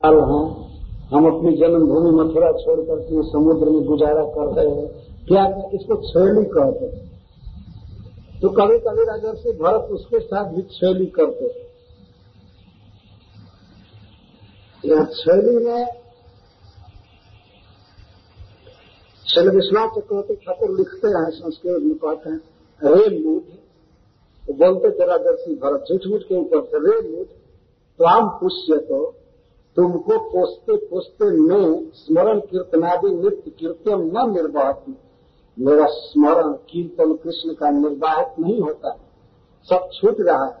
साल हैं। हम अपनी जन्मभूमि मथुरा छोड़ करके समुद्र में गुजारा कर रहे हैं। क्या इसको छेली कहते हैं? तो कभी कभी राजर्षि भरत उसके साथ भी छेली करते यह छेली में श्री विश्वनाथ चक्रवर्ती ठाकुर लिखते हैं, संस्कृत में कहते हैं रे मूठ तो बोलते थे राजर्षि भरत झूठ मूठ के ऊपर से रे तो आम पुष्य तो। तुमको पोसते पोसते मैं स्मरण कीर्तनादि नित्य कीर्तन न निर्वाहती मेरा स्मरण कीर्तन कृष्ण का निर्वाहित नहीं होता। सब छूट रहा है।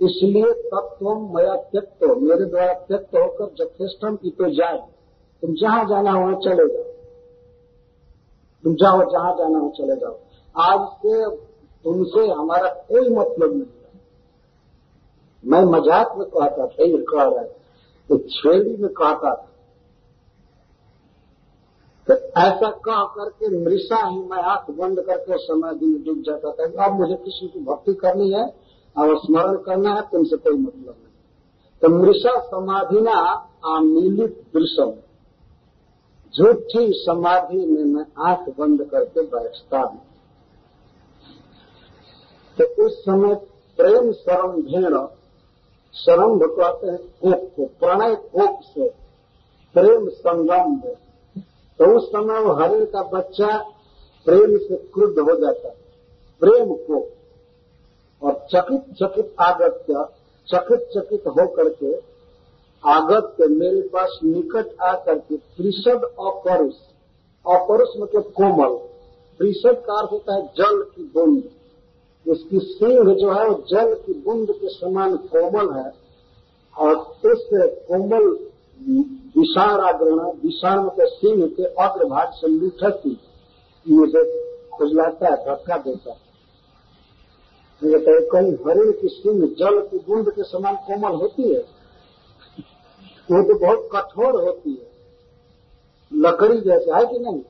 इसलिए तब तत्व मया त्यक्त हो, मेरे द्वारा त्यक्त होकर जथेष्टम की तो जाए, तुम जहाँ जाना हो चले जाओ। तुम जाओ जहाँ जाना हो चले जाओ। आज से तुमसे हमारा कोई मतलब नहीं मैं मज़ाक में कहता था ये कह रहा है। तो छेड़ी में कहता था। तो ऐसा कह करके मृषा ही मैं आँख बंद करके समय दिन डूब जाता था। अब मुझे किसी की भक्ति करनी है और स्मरण करना है, तुमसे कोई मतलब नहीं। तो मृषा समाधिना आमीलित दृश्य। झूठी समाधि में मैं आँख बंद करके बैठता हूँ। तो उस समय प्रेम शरण भेड़ शरंभ कहते हैं कोप को, प्रणय कोप से, प्रेम संगम में तो उस समय वो हरिण का बच्चा प्रेम से क्रुद्ध हो जाता है। प्रेम को। और चकित चकित आगत्य, चकित चकित होकर के आगत्य मेरे पास निकट आकर के त्रिषद अपरुष अपरुष मतलब कोमल। त्रिषद का अर्थ होता है जल की बूंद। उसकी सिंह जो है, जल की बूंद के समान कोमल है और इस कोमल विषाणाग्रहण विषाण के सिंह के अग्रभाग से लुठती मुझे खुजलाता है, धक्का देता है। कहते हैं कहीं हरिण की सिंह जल की बूंद के समान कोमल होती है? वो तो बहुत कठोर होती है। लकड़ी जैसा, है कि नहीं?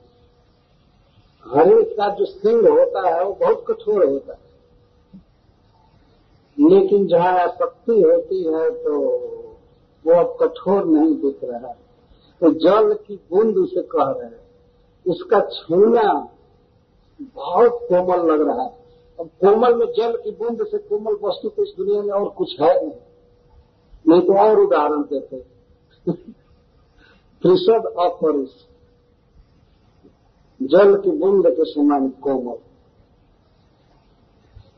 हरिण का जो सिंह होता है, वो बहुत कठोर होता है। लेकिन जहाँ आसक्ति होती है तो वो अब कठोर नहीं दिख रहा है। तो जल की बूंद उसे कह रहे हैं। उसका छूना बहुत कोमल लग रहा है। अब कोमल में जल की बूंद से कोमल वस्तु तो इस दुनिया में और कुछ है नहीं। नहीं तो और उदाहरण देते। त्रिशद अपरुष जल की बूंद के समान कोमल।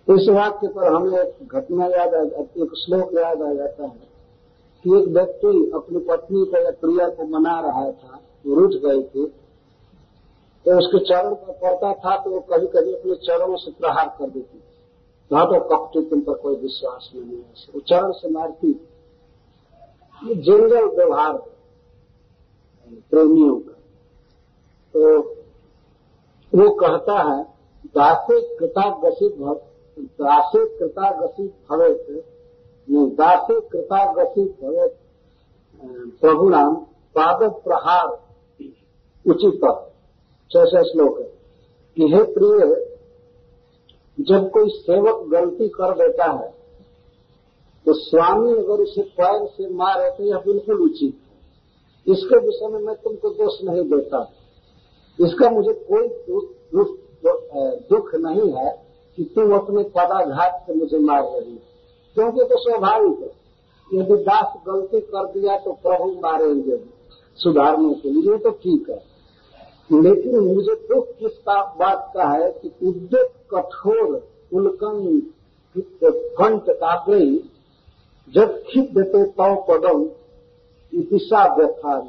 इस वाक्य पर हमें एक घटना याद आ जाती एक श्लोक याद आ जाता है कि एक व्यक्ति अपनी पत्नी को या प्रिया को मना रहा था रुझ गई थी तो उसके चरण पर पड़ता था तो वो कभी कभी अपने चरणों से प्रहार कर देती थी। वहाँ तो कपटी तुम पर कोई विश्वास नहीं है। वो चरण से मारती ये जनरल व्यवहार प्रेमियों का। तो वो कहता है, दासे कृतागसित दासे कृतागसित भवे नहीं दासे कृतागसित भवे प्रभु नाम पाद प्रहार उचित। जैसा श्लोक है। कि हे प्रिय जब कोई सेवक गलती कर देता है तो स्वामी अगर उसे पैर से मारे तो यह बिल्कुल उचित है। इसके विषय में मैं तुमको दोष नहीं देता। इसका मुझे कोई दुख, दुख नहीं है। कि तुम अपने पदाघात से मुझे मार रही हो। क्योंकि तो स्वाभाविक है, यदि दास गलती कर दिया तो प्रभु मारेंगे। सुधारने के लिए तो ठीक है। लेकिन मुझे दुख किस बात का है कि उद्योग कठोर उल्कन कंठ काग्रही जब खिद देते तव पदम इतिशा व्यथा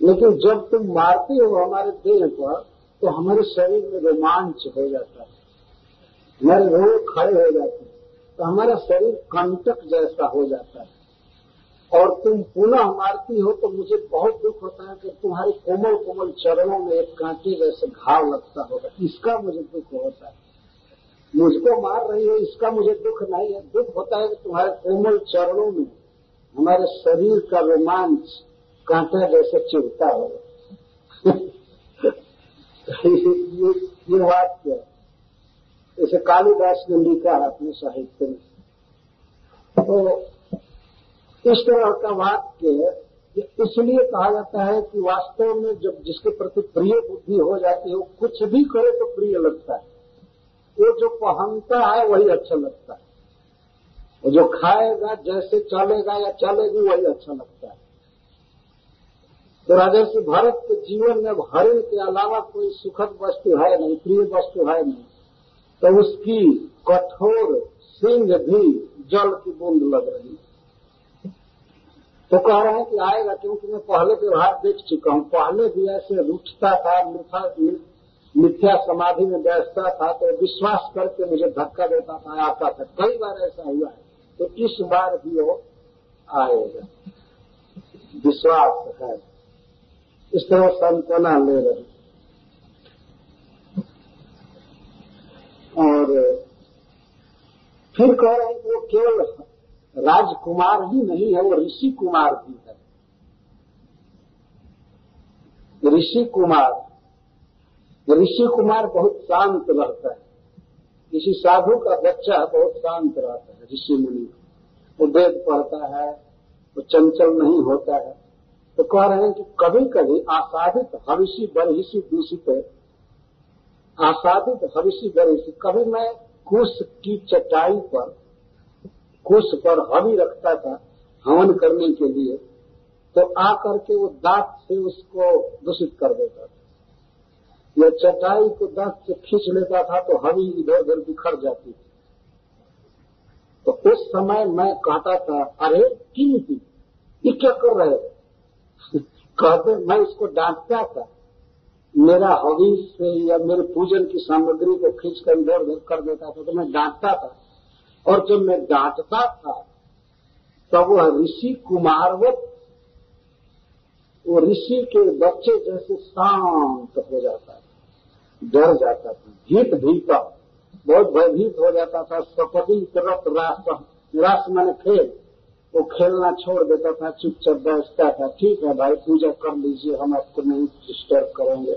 लेकिन जब तुम मारते हो हमारे देह पर तो हमारे शरीर में रोमांच हो जाता है। हमारे रोग खड़े हो जाते हैं। तो हमारा शरीर कंटक जैसा हो जाता है। और तुम पुनः मारती हो तो मुझे बहुत दुख होता है कि तुम्हारे कोमल कोमल चरणों में एक कांटे जैसे घाव लगता होगा। इसका मुझे दुख होता है। मुझको मार रही हो इसका मुझे दुख नहीं है। दुख होता है कि तुम्हारे कोमल चरणों में हमारे शरीर का रोमांच कांटा जैसे चिरता होगा ये, बात क्या जैसे कालिदास ने लिखा है अपने साहित्य में। तो इस तरह का वाक्य इसलिए कहा जाता है कि वास्तव में जब जिसके प्रति प्रिय बुद्धि हो जाती है, वो कुछ भी करे तो प्रिय लगता है। वो जो पहनता है, वही अच्छा लगता है। वो जो खाएगा, जैसे चलेगा या चलेगी, वही अच्छा लगता है। तो राजर्षि, भरत के जीवन में हरिण के अलावा कोई सुखद वस्तु है नहीं, प्रिय वस्तु है नहीं। तो उसकी कठोर सिंह भी जल की बूंद लग रही है। तो कह रहे हैं कि आएगा, क्योंकि मैं पहले व्यवहार देख चुका हूँ। पहले भी ऐसे रूठता था, मिथ्या समाधि में बैठता था तो विश्वास करके मुझे धक्का देता था, आता था। कई बार ऐसा हुआ है तो इस बार भी वो आएगा। विश्वास है। इस तरह संतना ले रहे और फिर कह रहे हैं कि वो केवल राजकुमार ही नहीं है, वो ऋषि कुमार भी है। ऋषि कुमार ऋषि कुमार बहुत शांत रहता है। किसी साधु का बच्चा बहुत शांत रहता है, ऋषि मुनि वो वेद पढ़ता है, वो चंचल नहीं होता है। तो कह रहे हैं कि कभी कभी आसाधित हविषी बरहिषी दूषित आसाधित हविषी बरहिषी, कभी मैं कुश की चटाई पर कुश पर हवि रखता था, हवन करने के लिए तो आकर के वो दांत से उसको दूषित कर देता था। या चटाई को दांत से खींच लेता था तो हवि इधर उधर बिखर जाती थी। तो उस समय मैं कहता था, अरे की नीति ये क्या कर रहे कहते, मैं उसको डांटता था। मेरा हवि से या मेरे पूजन की सामग्री को खींच कर इधर उधर कर देता था तो मैं डांटता था। और जब मैं डांटता था, तब वह ऋषि कुमार वो वो ऋषि के बच्चे जैसे शांत हो जाता था, डर जाता था, भीत भीता बहुत भयभीत हो जाता था सपदी तरफ़ रास रास मैंने खेल वो खेलना छोड़ देता था, चुपचाप बैठता था। ठीक है भाई, पूजा कर लीजिए, हम आपको नहीं डिस्टर्ब करेंगे।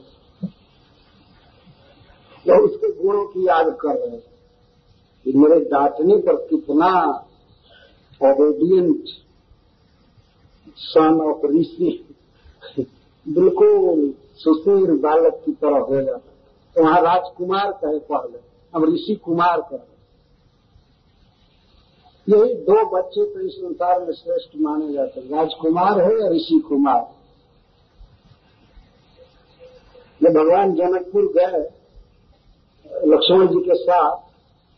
तो उसके गुणों की याद कर रहे कि मेरे डांटने पर कितना ओबेडियंट सन ऑफ़ ऋषि बिल्कुल सुशील बालक की तरह हो जाता तो वहाँ राजकुमार कहे पहले अब ऋषि कुमार कहे यही दो बच्चे तो इस संसार में श्रेष्ठ माने जाते हैं। राजकुमार है या ऋषि कुमार। जब भगवान जनकपुर गए, लक्ष्मण जी के साथ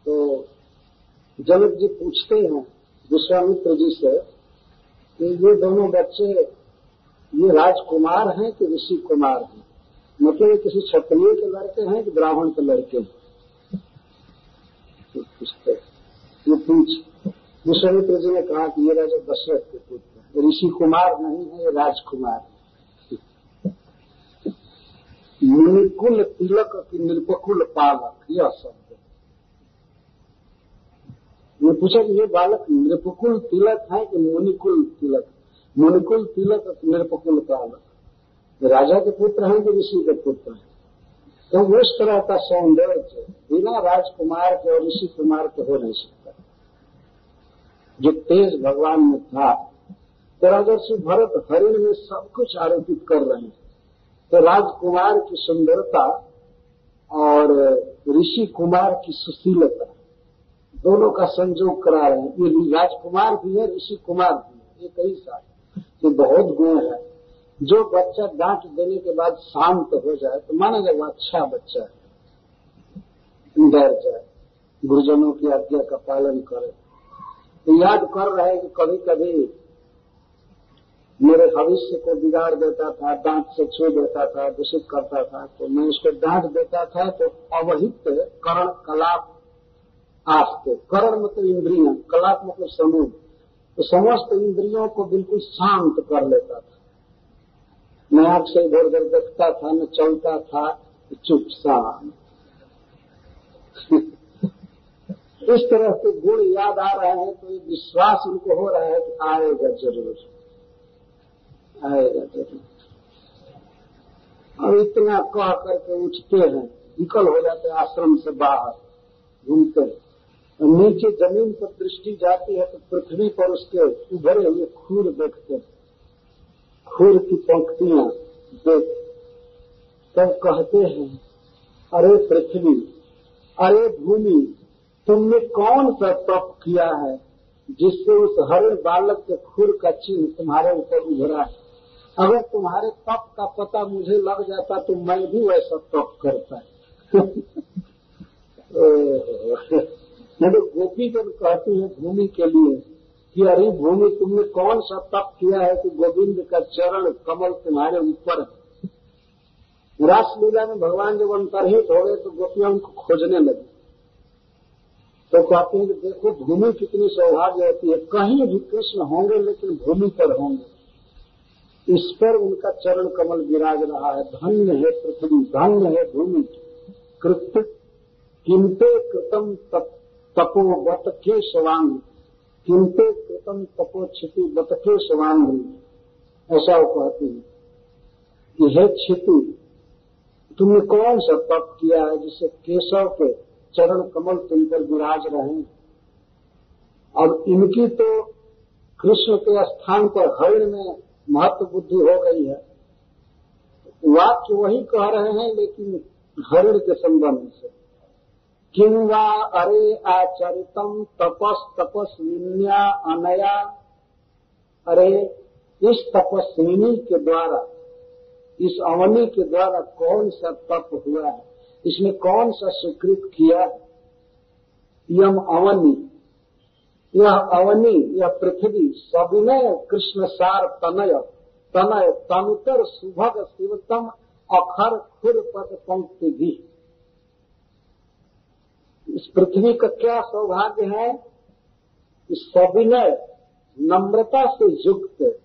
तो जनक जी पूछते हैं, विश्वामित्र जी से, कि ये दोनों बच्चे, ये राजकुमार हैं कि ऋषि कुमार हैं? मतलब ये किसी क्षत्रिय के लड़के हैं कि ब्राह्मण के लड़के हैं? पूछते ये पूछ विश्वामित्र जी ने कहा कि ये राजा दशरथ के पुत्र ऋषि कुमार नहीं है, ये राजकुमार मुनिकुल तिलक की निरपकुल पालक, यह सब ये पूछा कि ये बालक, निरपकुल तिलक है कि मुनिकुल तिलक? मुनिकुल तिलक निरपकुल बालक राजा के पुत्र हैं कि ऋषि के पुत्र हैं? तो उस तरह का सौंदर्य बिना राजकुमार के और ऋषि कुमार के हो नहीं सकता। जो तेज भगवान में था तो राजर्षि भरत हरिण में सब कुछ आरोपित कर रहे हैं। तो राजकुमार की सुंदरता और ऋषि कुमार की सुशीलता, दोनों का संजोग करा रहे हैं। ये राजकुमार भी है, ऋषि कुमार भी है। ये कई साल ये बहुत गुण है। जो बच्चा डांट देने के बाद शांत हो जाए तो माना जाए वो अच्छा बच्चा है, डर जाए, गुरुजनों की आज्ञा का पालन करे याद कर रहे कि कभी कभी मेरे भविष्य को बिगाड़ देता था डांट से छू देता था, दूषित करता था तो मैं उसको डांट देता था तो अवहित करण कलाप आस्ते। करण मतलब इंद्रिया कलात्मक मतलब समूह। तो समस्त इंद्रियों को बिल्कुल शांत कर लेता था। मैं आँख से इधर उधर देखता था न चलता था चुप शांत इस तरह के गुण याद आ रहे हैं तो विश्वास उनको हो रहा है कि आएगा ज़रूर। आएगा ज़रूर। और इतना कह करके उठते हैं निकल हो जाते हैं आश्रम से बाहर, घूमते हैं। नीचे ज़मीन पर दृष्टि जाती है तो पृथ्वी पर उसके उभरे हुए खूर देखते हैं। खूर की पंक्तियाँ देख। तब कहते हैं, अरे पृथ्वी, अरे भूमि तुमने कौन सा तप किया है जिससे उस हरे बालक के खुर का चिन्ह तुम्हारे ऊपर उभरा है? अगर तुम्हारे तप का पता मुझे लग जाता तो मैं भी वैसा तप करता। नहीं तो गोपी जब कहती है भूमि के लिए कि अरे भूमि, तुमने कौन सा तप किया है कि गोविंद का चरण कमल तुम्हारे ऊपर है? रासलीला में भगवान जब अंतरहित हो गए तो गोपियाँ उनको खोजने लगी। तो कहते हैं कि देखो, भूमि कितनी सौभाग्य होती है। कहीं भी कृष्ण होंगे, लेकिन भूमि पर होंगे। इस पर उनका चरण कमल विराज रहा है। धन्य है पृथ्वी, धन्य है भूमि। कृत किंते कृतम तपो के सवांग। किंते कृतम तपो क्षिति बत के सवांग। ऐसा वो कहती है कि है क्षिति, तुमने कौन सा तप किया है जिसे केशव के चरण कमल तुम पर विराज रहे। और इनकी तो कृष्ण के स्थान पर हरिण में महत्व बुद्धि हो गई है। वाक्य वही कह रहे हैं, लेकिन हरिण के संबंध से। किम वा अरे आचरितम तपस तपस्विन्या अनया। अरे, इस तपस्विनी के द्वारा, इस अवनी के द्वारा कौन सा तप हुआ है? इसमें कौन सा स्वीकृत किया? यम अवनी। यह अवनी, यह पृथ्वी, सविनय, कृष्ण सार, तनय। तनय, तनुतर, सुभग, शिवतम, अखर, खुर, पद, पंक्ति भी। इस पृथ्वी का क्या सौभाग्य है? इस सविनय, नम्रता से युक्त,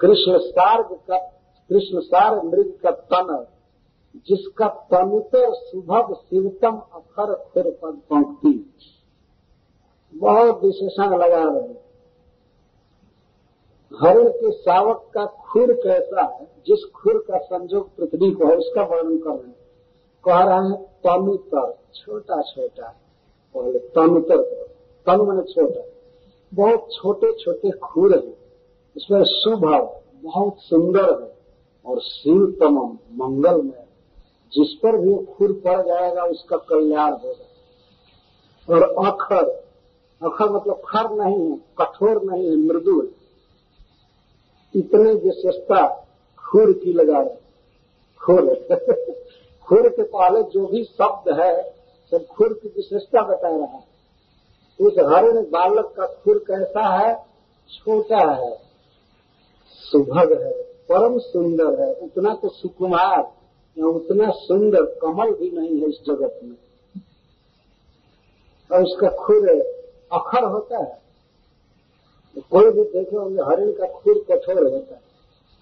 कृष्ण सार्ग का, कृष्ण सार मृग का तन जिसका तनुतर सुभग शिवतम अखर खुर पद पंक्ति बहुत विशेषण लगा रहे हरण के सावक का खुर कैसा है, जिस खुर का संजोग पृथ्वी को है, उसका वर्णन कर रहे हैं। कह रहे हैं तनुतर छोटा छोटा। पहले तनुतर तनु मैंने छोटा। बहुत छोटे छोटे खुर है। इसमें शुभ बहुत सुंदर है। और शिवतम मंगलमय। जिस पर भी खुर पड़ जाएगा, उसका कल्याण होगा। और अखर अखर मतलब खर नहीं है, कठोर नहीं है, मृदुल। इतने विशेषता खुर की लगा रहे खुर खुर के पहले जो भी शब्द है, सब खुर की विशेषता बता रहा है। उस हरण बालक का खुर कैसा है? छोटा है। सुभग है, परम सुंदर है, उतना तो सुकुमार। उतना सुंदर कमल भी नहीं है इस जगत में। और उसका खुर अखर होता है। तो कोई भी देखे होंगे, हरिण का खुर कठोर होता है,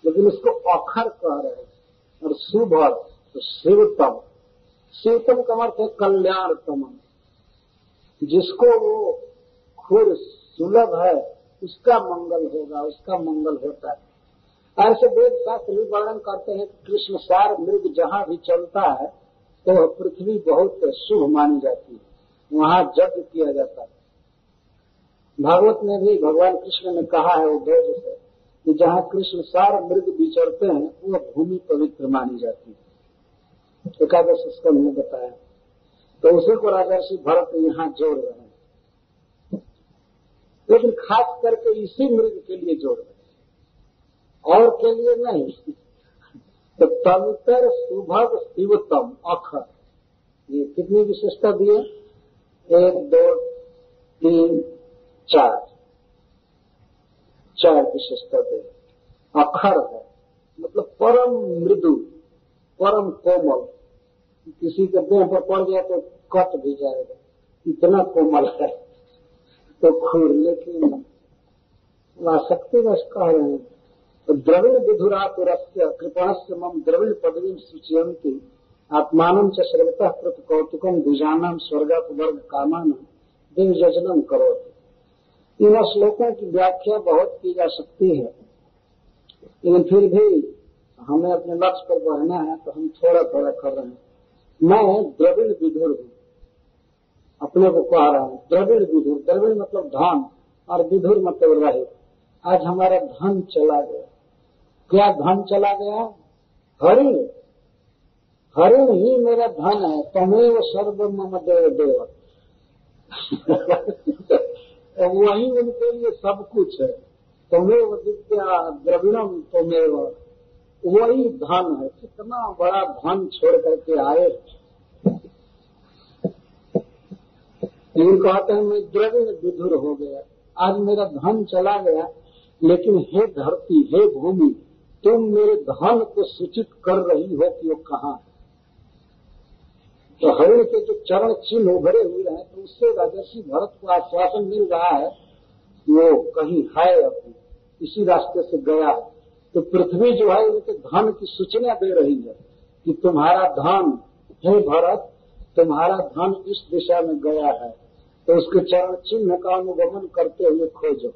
लेकिन उसको अखर कह रहे हैं। और शुभ तो शिवतम। शिवतम का अर्थ है कल्याणतम। जिसको वो खुर सुलभ है, उसका मंगल होगा, उसका मंगल होता है। ऐसे वेद शास्त्र भी वर्णन करते हैं कि कृष्ण सार मृग जहाँ भी चलता है तो पृथ्वी बहुत शुभ मानी जाती है। वहाँ यज्ञ किया जाता है। भागवत में भी भगवान कृष्ण ने कहा है उद्धव से कि जहाँ कृष्ण सार मृग विचरते हैं, वह भूमि पवित्र मानी जाती है। एकादश स्कंद ने बताया। तो उसी को राजर्षि भरत यहाँ जोड़ रहे हैं। लेकिन खास करके इसी मृग के लिए जोड़ रहे हैं। और के लिए नहीं। तो तंत्र, सुभग, शिवतम, अखर। ये कितनी विशेषता दिए एक, दो, तीन, चार। चार विशेषता दे अखर है। मतलब परम मृदु, परम कोमल। किसी के देह पर पड़ गया तो कट भी जाएगा। इतना कोमल है। तो खुर लेकिन आसक्ति बस कह रहे हैं। तो द्रविण विधुरातुरस्य कृपणस्य मम द्रविण पदवी सूचयंती आत्मान च श्रवतः कृत कौतुकम द्विजानम स्वर्गवर्ग कामान दिव्यजनम करो इन श्लोकों की व्याख्या बहुत की जा सकती है। लेकिन फिर भी हमें अपने लक्ष्य पर बढ़ना है तो हम थोड़ा थोड़ा कर रहे हैं। मैं द्रविण विधुर हूँ। अपने को कह रहा है, द्रविड़ विधुर। द्रविड़ मतलब धन, और विधुर मतलब रहे। आज हमारा धन चला गया। क्या धन चला गया? हरिण हरिण ही मेरा धन है, तमेव सर्व मम देव देव। वही उनके लिए सब कुछ है। तमेव विद्या द्रविणम तमेव। वही धन है। कितना बड़ा धन छोड़ करके आए लेकिन कहते हैं, मैं द्रविण विधुर हो गया। आज मेरा धन चला गया, लेकिन हे धरती, हे भूमि तुम मेरे धन को सूचित कर रही हो कि वो कहाँ है। तो हरिण के जो चरण चिन्ह उभरे हुए हैं तो उससे राजर्षि भरत को आश्वासन मिल रहा है कि वो कहीं है अभी इसी रास्ते से गया तो पृथ्वी जो है, उनके धन की सूचना दे रही है कि तुम्हारा धन हे भरत, तुम्हारा धन इस दिशा में गया है। तो उसके चरण चिन्ह का अनुगमन करते हुए खोजो।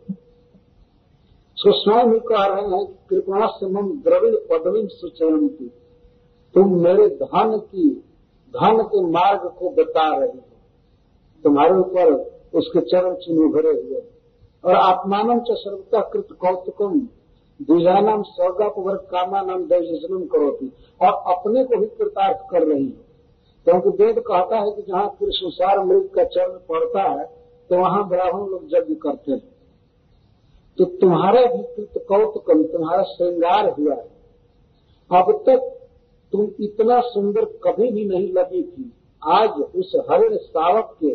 सो स्वयं ही कह रहे हैं कृपा से मम द्रविड़ पदवी सूचन की तुम मेरे धन की, धन के मार्ग को बता रही हो। तुम्हारे ऊपर उसके चरण चिन्ह भरे हुए और आत्मान च सर्वता कृत कौतुकम। द्विजानाम स्वर्गापवर्ग कामा नाम दैजनम करोती। और अपने को भी कृतार्थ कर रही है। क्योंकि वेद कहता है कि जहाँ कृष्णसार मृग का चरण पड़ता है तो वहाँ ब्राह्मण लोग यज्ञ करते हैं। तो तुम्हारा भी कृत कौतुकम, तुम्हारा श्रृंगार हुआ है। अब तक तुम इतना सुंदर कभी भी नहीं लगी थी। आज उस हरिण सावक के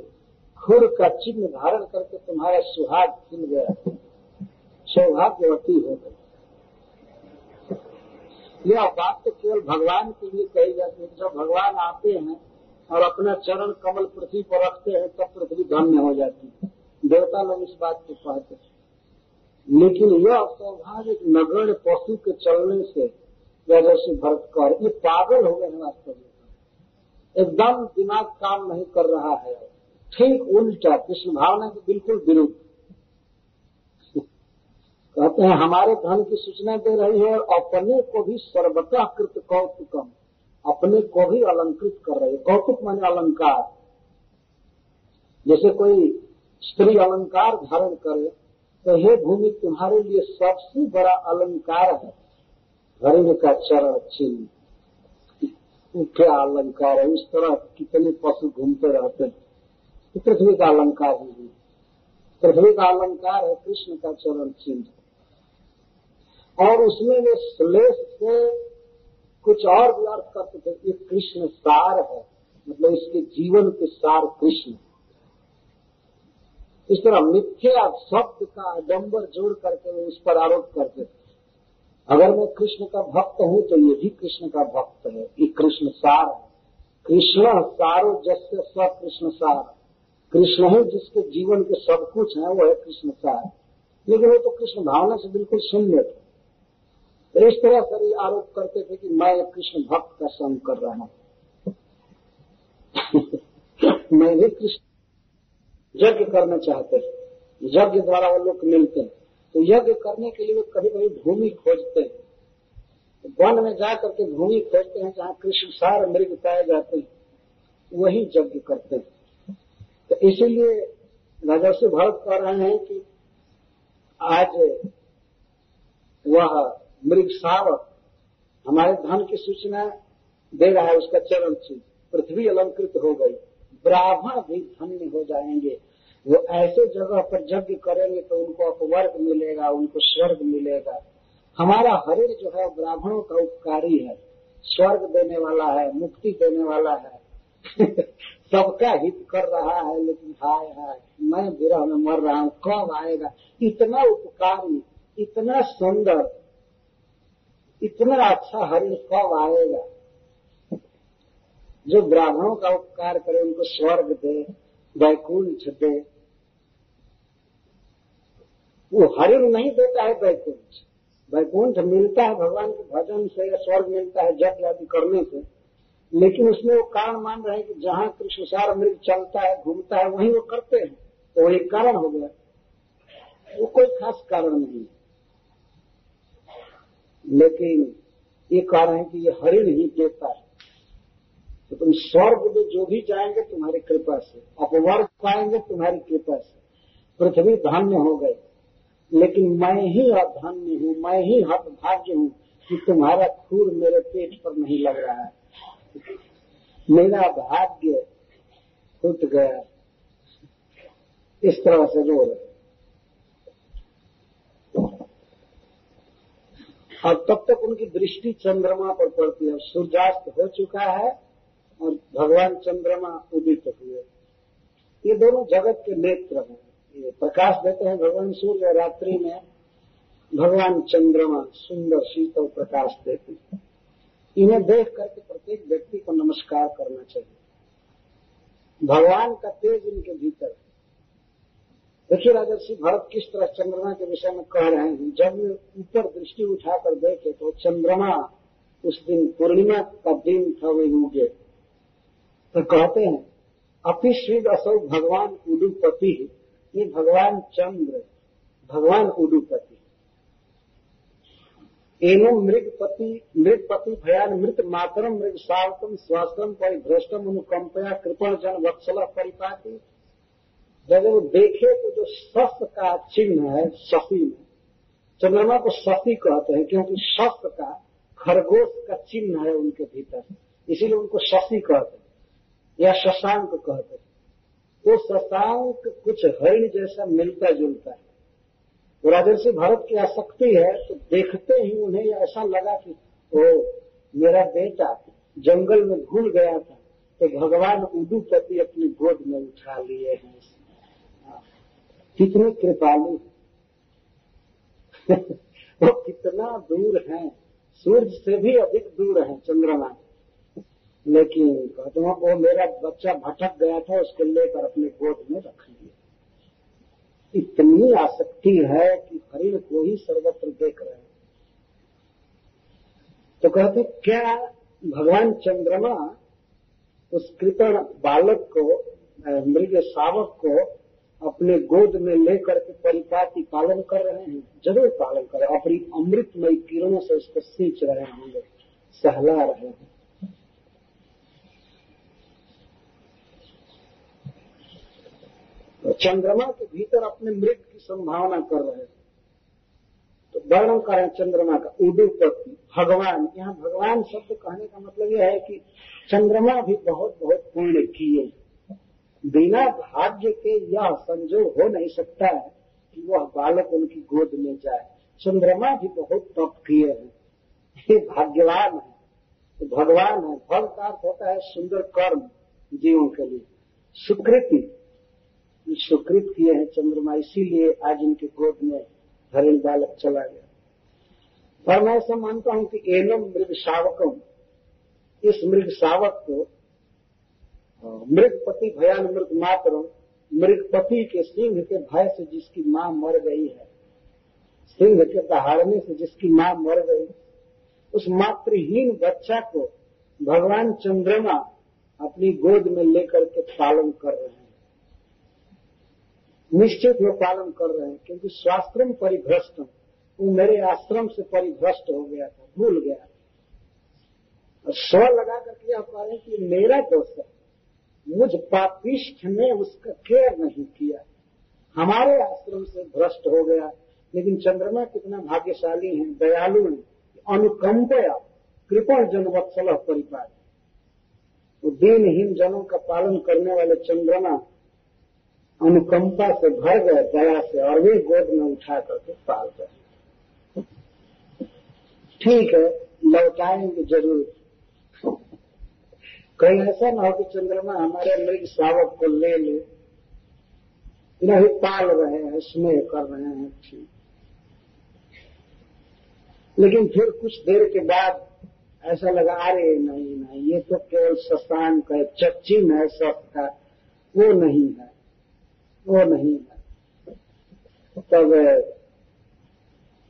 खुर का चिन्ह धारण करके तुम्हारा सुहाग खिल गया सौभाग्यवती हो गई यह बात तो केवल भगवान के लिए कही जाती है। जब भगवान आते हैं और अपना चरण कमल पृथ्वी पर रखते हैं, तब पृथ्वी धन्य हो जाती है। देवता लोग इस बात को कहते हैं। लेकिन यह सौभाग्य नगण पशु के चलने से राजर्षि भरत कर ये पागल हो गए हैं वास्तव में। एकदम दिमाग काम नहीं कर रहा है। ठीक उल्टा, कृष्ण भावना के बिल्कुल विरुद्ध। कहते हैं, हमारे धन की सूचना दे रही है और अपने को भी सर्वतः कृत कौतुकम, अपने को भी अलंकृत कर रही है। कौतुक माने अलंकार। जैसे कोई स्त्री अलंकार धारण करे तो हे भूमि, तुम्हारे लिए सबसे बड़ा अलंकार है। हरिण का चरण चिन्ह क्या अलंकार है। उस तरह कितने पशु घूमते रहते हैं। पृथ्वी का अलंकार ही पृथ्वी का अलंकार है, कृष्ण का चरण चिन्ह और उसमें वे श्लेष से कुछ और भी अर्थ करते थे। ये कृष्ण सार है। मतलब इसके जीवन के सार कृष्ण। इस तरह मिथ्या शब्द का आडम्बर जोड़ करके वे उस पर आरोप करते थे। अगर मैं कृष्ण का भक्त हूँ तो ये भी कृष्ण का भक्त है। ये कृष्ण सार है। कृष्ण सारो जस्य स कृष्ण सार। कृष्ण ही जिसके जीवन के सब कुछ है, वो है कृष्ण सार। लेकिन वो तो कृष्ण भावना से बिल्कुल शून्य थे। इस तरह से आरोप करते थे कि मैं कृष्ण भक्त का संग कर रहा हूँ। मैं भी कृष्ण यज्ञ करना चाहते हैं। यज्ञ द्वारा वो लोग मिलते हैं। तो यज्ञ करने के लिए वो कभी कभी भूमि खोजते हैं। वन में जा करके भूमि खोजते हैं जहाँ कृष्ण सार मृग पाए जाते हैं। वही यज्ञ करते हैं। तो इसीलिए राजस्व भरत कह रहे हैं कि आज वह मृग सावक हमारे धन की सूचना दे रहा है, उसका चरण चिन्ह पृथ्वी अलंकृत हो गई। ब्राह्मण भी धन्य हो जाएँगे। वो ऐसे जगह पर यज्ञ करेंगे तो उनको अपवर्ग मिलेगा, उनको स्वर्ग मिलेगा। हमारा हरिण जो है, ब्राह्मणों का उपकारी है। स्वर्ग देने वाला है, मुक्ति देने वाला है। सबका हित कर रहा है, लेकिन हाय हाय, मैं विरह में मर रहा हूँ कब आएगा? इतना उपकारी, इतना सुंदर, इतना अच्छा हरिण कब आएगा? जो ब्राह्मणों का उपकार करे, उनको स्वर्ग दे वैकुंठ दे। वो हरिण नहीं देता है वैकुंठ वैकुंठ मिलता है भगवान के भजन से या स्वर्ग मिलता है जप आदि करने से। लेकिन उसमें वो कारण मान रहे हैं कि जहाँ कृष्णसार मृग चलता है, घूमता है, वहीं वो करते हैं। तो वो एक कारण हो गया। वो कोई खास कारण नहीं लेकिन ये कारण है कि ये हरिण ही देता है। तो तुम स्वर्ग में जो भी जाएँगे, तुम्हारी कृपा से। अपवर्ग पाएँगे, तुम्हारी कृपा से। पृथ्वी धन्य हो गए लेकिन मैं ही अधन्य हूँ, मैं ही हतभाग्य हूँ कि तुम्हारा खूर मेरे पेट पर नहीं लग रहा है। मेरा भाग्य टूट गया। इस तरह से रो और तब तक उनकी दृष्टि चंद्रमा पर पड़ती है। सूर्यास्त हो चुका है। और भगवान चंद्रमा उदित हुए। ये दोनों जगत के नेत्र हैं। ये प्रकाश देते हैं भगवान सूर्य रात्रि में। भगवान चंद्रमा सुंदर, शीतल प्रकाश देते हैं। इन्हें देख करके प्रत्येक व्यक्ति को नमस्कार करना चाहिए। भगवान का तेज इनके भीतर है। देखिए राजर्षि, भरत किस तरह चंद्रमा के विषय में कह रहे हैं। जब ऊपर दृष्टि उठाकर देखे तो चंद्रमा उस दिन पूर्णिमा का दिन था, वे उगे। तो कहते हैं अपिश्रीद असौ भगवान उडुपति ये भगवान चंद्र, भगवान उडुपति। एवं मृगपति मृगपति भयान मृत मातरम मृग सावतम स्वास्थ्यम परिभ्रष्टम अनुकंपया कृपण जन वत्सल परिपाती जब वो देखे तो जो शस्त्र का चिन्ह है शशि में चंद्रमा को शशि कहते हैं, क्योंकि शस्त्र का खरगोश का चिन्ह है उनके भीतर। इसीलिए उनको शशि कहते हैं। या शशांक कहते हैं। तो शशांक कुछ हरिण जैसा मिलता जुलता है। तो राजर्षि भारत की आसक्ति है तो देखते ही उन्हें ऐसा लगा कि, ओ, मेरा बेटा जंगल में भूल गया था तो भगवान उदुपति अपनी गोद में उठा लिए हैं। कितने कृपालु वो कितना दूर है। सूर्य से भी अधिक दूर है, चंद्रमा लेकिन कहते हैं वो मेरा बच्चा भटक गया था, उसको लेकर अपने गोद में रख लिया। इतनी आसक्ति है कि हरिण को ही सर्वत्र देख रहे हैं। तो कहते क्या भगवान चंद्रमा उस कृपण बालक को मृग शावक को अपने गोद में लेकर के परिपाति पालन कर रहे हैं? ज़रूर पालन करें अपनी अमृतमय किरणों से उसको सींच रहे होंगे, सहला रहे हैं। चंद्रमा के भीतर अपने मृत की संभावना कर रहे हैं। तो वर्णन करें चंद्रमा का उदुपति भगवान। यहाँ भगवान शब्द कहने का मतलब यह है कि चंद्रमा भी बहुत बहुत पुण्य किए बिना भाग्य के यह संजोग हो नहीं सकता है कि वह बालक उनकी गोद में जाए। चंद्रमा भी बहुत तप किए हैं। ये भाग्यवान है। तो भगवान है। अर्थ होता है सुंदर कर्म जीवों के लिए। सुकृति सुकृत किए हैं चंद्रमा, इसीलिए आज इनके गोद में हरिण बालक चला गया। और मैं ऐसा मानता हूँ कि एनम मृग शावकम इस मृग शावक को मृगपति भयान मृग मात्र मृगपति के सिंह के भय से जिसकी माँ मर गई है, सिंह के दहाड़ने से जिसकी माँ मर गई, उस मातृहीन बच्चा को भगवान चंद्रमा अपनी गोद में लेकर के पालन कर रहे हैं। निश्चित वो पालन कर रहे हैं, क्योंकि स्वाश्रम परिभ्रष्ट वो मेरे आश्रम से परिभ्रष्ट हो गया था, भूल गया और स्व लगा करके यह कह रहे हैं कि मेरा दोस्त है। मुझ पापिष्ठ ने उसका केयर नहीं किया। हमारे आश्रम से भ्रष्ट हो गया, लेकिन चंद्रमा कितना भाग्यशाली है, दयालु है अनुकंपया कृपण जन वत्सल परिपाल। तो दीनहीन जनों का पालन करने वाले चंद्रमा अनुकंपा से भर गए, दया से, और वे गोद में उठा करके पाल गए। ठीक है, लौटाएँगे ज़रूर। कहीं ऐसा ना हो कि चंद्रमा हमारे मृग शावक को ले ले। नहीं पाल रहे हैं, स्नेह कर रहे हैं, ठीक। लेकिन फिर कुछ देर के बाद ऐसा लगा, अरे नहीं नहीं, ये तो केवल शशान का चच्चिन है सब का वो नहीं है। वो नहीं है। तब,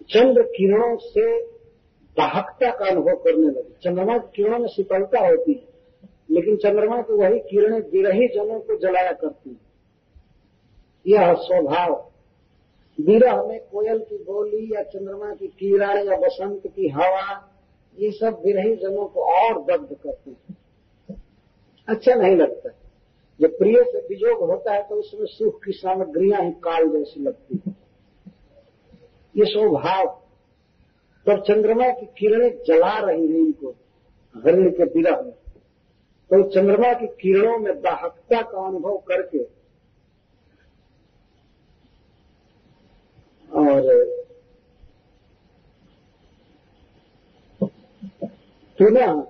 चंद्र किरणों से दाहकता का अनुभव करने लगे। चंद्रमा की किरणों में शीतलता होती है, लेकिन चंद्रमा की वही किरणें विरही जनों को जलाया करती है। यह स्वभाव, विरह में कोयल की बोली या चंद्रमा की किरण या बसंत की हवा, ये सब विरही जनों को और दग्ध करते हैं। अच्छा नहीं लगता। जब प्रिय से वियोग होता है तो उसमें सुख की सामग्रियाँ ही काल जैसी लगती है। ये स्वभाव तब चंद्रमा की किरणें जला रही हैं इनको हरिण के विरह में। तो चंद्रमा की किरणों में दाहकता का अनुभव करके और पुनः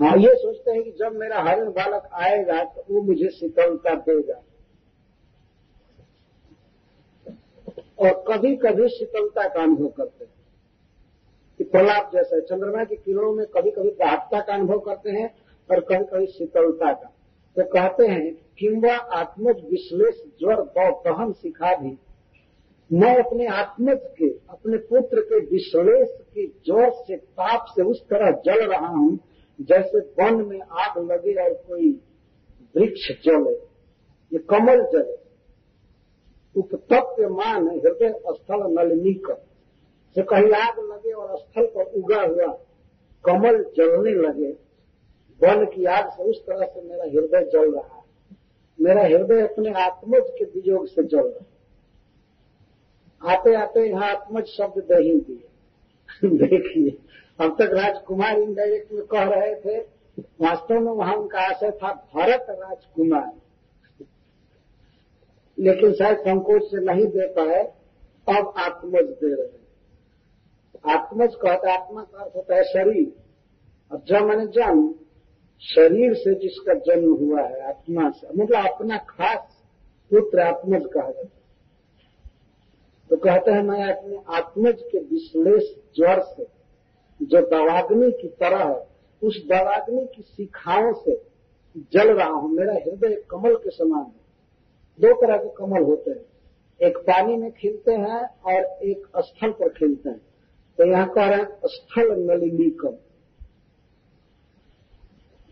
हाँ ये सोचते हैं कि जब मेरा हरण बालक आएगा तो वो मुझे शीतलता देगा। और कभी कभी शीतलता का अनुभव करते हैं। कि प्रलाप जैसे चंद्रमा की किरणों में कभी कभी दाहकता का अनुभव करते हैं और कभी कभी शीतलता का। तो कहते हैं, किंवा आत्मज विश्लेष ज्वर कहन सिखा भी। मैं अपने आत्मज के, अपने पुत्र के विश्लेष के ज़ोर से ताप से उस तरह जल रहा हूँ जैसे वन में आग लगे और कोई वृक्ष जले, ये कमल जले। उपतप्य मान हृदय स्थल नलिनीक। से कहीं आग लगे और स्थल पर उगा हुआ कमल जलने लगे, वन की आग से उस तरह से मेरा हृदय जल रहा है। मेरा हृदय अपने आत्मज के वियोग से जल रहा है। आते आते यहाँ आत्मज शब्द दे ही दिए। देखिए अब तक राजकुमार इनडायरेक्ट में कह रहे थे। वास्तव में वहाँ उनका आशय था भरत राजकुमार। लेकिन शायद संकोच से नहीं दे पाए, अब आत्मज दे रहे हैं। आत्मज कहता आत्मा का अर्थ होता है शरीर। अब जब मैंने जन्म शरीर से जिसका जन्म हुआ है, आत्मा से मतलब अपना खास पुत्र आत्मज कहा जाता है। तो कहते हैं, मैं अपने आत्मज के विश्लेष ज्वर से जो दवाग्नि की तरह है, उस दवाग्नि की शिखाओं से जल रहा हूँ। मेरा हृदय कमल के समान है। दो तरह के कमल होते हैं। एक पानी में खिलते हैं और एक स्थल पर खिलते हैं। तो यहाँ कह रहे हैं, स्थल नलिनी कम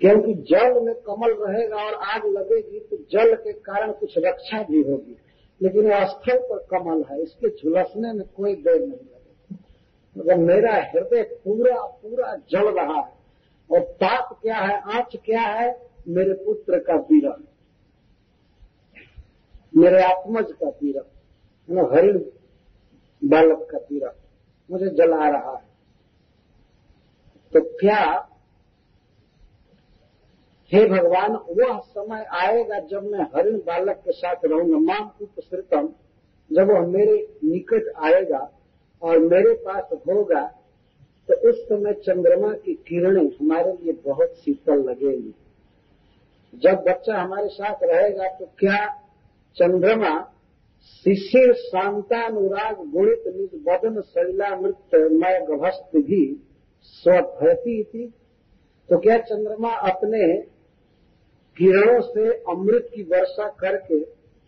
क्योंकि जल में कमल रहेगा और आग लगेगी तो जल के कारण कुछ रक्षा भी होगी। लेकिन वह स्थल पर कमल है। इसके झुलसने में कोई देर नहीं लगेगा मगर मेरा हृदय पूरा पूरा जल रहा है। और ताप क्या है, आँच क्या है, मेरे पुत्र का विरह मेरे आत्मज का मतलब हरिण बालक का पीड़ा मुझे जला रहा है। तो क्या हे भगवान, वह समय आएगा जब मैं हरिण बालक के साथ रहूँगा? माम उपसृतम, जब वह मेरे निकट आएगा और मेरे पास होगा तो उस समय चंद्रमा की किरणें हमारे लिए बहुत शीतल लगेंगी। जब बच्चा हमारे साथ रहेगा तो क्या चंद्रमा शिशिर शांतानुराग गुणित निज बदन शैलामृत मय गभस्त भी स्वभयती थी तो क्या चंद्रमा अपने किरणों से अमृत की वर्षा करके,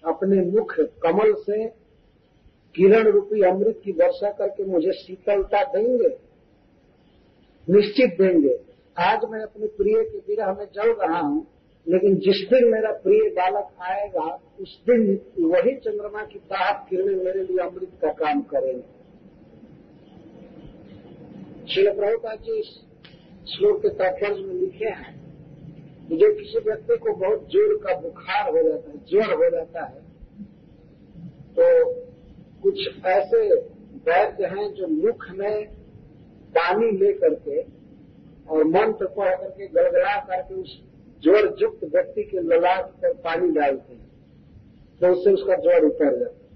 अपने मुख कमल से किरण रूपी अमृत की वर्षा करके मुझे शीतलता देंगे, निश्चित देंगे। आज मैं अपने प्रिय के विरह में जल रहा हूँ, लेकिन जिस दिन मेरा प्रिय बालक आएगा, उस दिन वही चंद्रमा की दाहक किरणें मेरे लिए अमृत का काम करेंगे। श्री प्रभुपाद जी इस श्लोक के तात्पर्य में लिखे हैं जो किसी व्यक्ति को बहुत ज़ोर का बुखार हो जाता है, ज्वर हो जाता है तो कुछ ऐसे वैद्य हैं जो मुख में पानी ले करके और मंत्र पढ़ करके, गड़गड़ा करके उस ज्वर युक्त व्यक्ति के ललाट पर पानी डालते हैं। तो उससे उसका ज्वर उतर जाता है।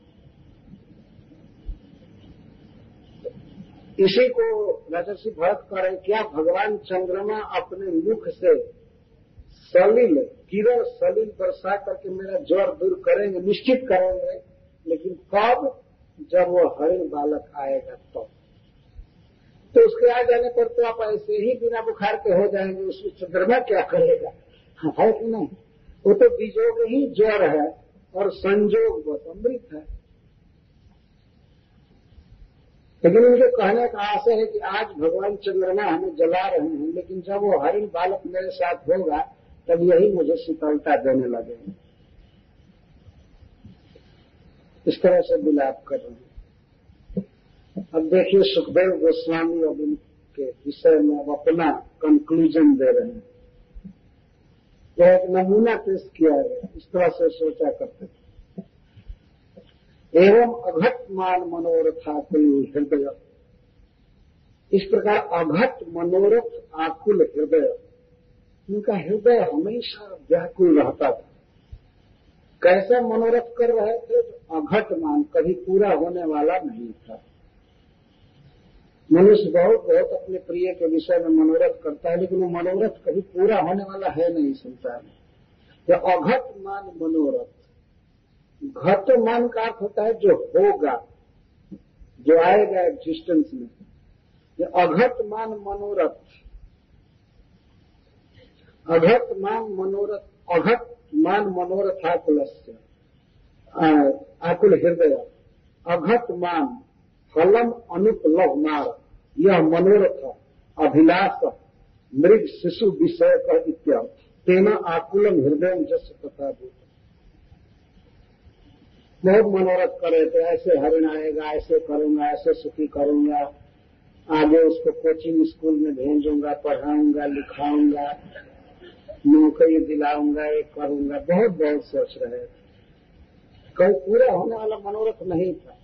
इसी को राजर्षि भरत कह रहे क्या भगवान चंद्रमा अपने मुख से सलिल, किरण सलिल बरसा करके मेरा ज्वर दूर करेंगे, निश्चित करेंगे, लेकिन कब जब वो हरिण बालक आएगा तो। तो उसके आ जाने पर तो आप ऐसे ही बिना बुखार के हो जाएँगे, उसमें चंद्रमा क्या करेगा? है कि नहीं? वो तो बीजोग ही ज्वर है और संजोग बस अमृत है। लेकिन उनके कहने का आशय है कि आज भगवान चंद्रमा हमें जला रहे हैं, लेकिन जब वो हरिण बालक मेरे साथ होगा, तब यही मुझे शीतलता देने लगेंगे। इस तरह से विलाप कर रहे हैं। अब देखिए सुखदेव गोस्वामी अब उनके विषय में अब अपना कंक्लूजन दे रहे हैं। यह एक नमूना पेश किया गया इस तरह से सोचा करते थे। एवं अघट मान मनोरथा कुल हृदय। इस प्रकार अघट मनोरथ आकुल हृदय। उनका हृदय हमेशा व्याकुल रहता था। कैसा मनोरथ कर रहे थे तो अघट मान, कभी पूरा होने वाला नहीं था। मनुष्य बहुत बहुत अपने प्रिय के विषय में मनोरथ करता है, लेकिन वो मनोरथ कभी पूरा होने वाला है नहीं संसार में तो अघट मान, मनोरथ। घट मान का अर्थ होता है जो होगा, जो आएगा एग्जिस्टेंस में। ये अघट मान, मनोरथ। अघट मान, मनोरथ। अघट मान मनोरथ आकुलस्य आकुल हृदय, अघत मान, फलम अनुपलभ मार, यह मनोरथ अभिलाष, मृग शिशु विषय का इत्यादि। तेना आकुलम हृदय जस तथा बहुत मनोरथ करे थे ऐसे हरिण आएगा, ऐसे करूँगा, ऐसे सुखी करूँगा। आगे उसको कोचिंग स्कूल में भेजूँगा, पढ़ाऊँगा, लिखाऊँगा। नौकरी दिलाऊँगा ये करूँगा बहुत बहुत सोच रहे थे कहीं पूरा होने वाला मनोरथ नहीं था।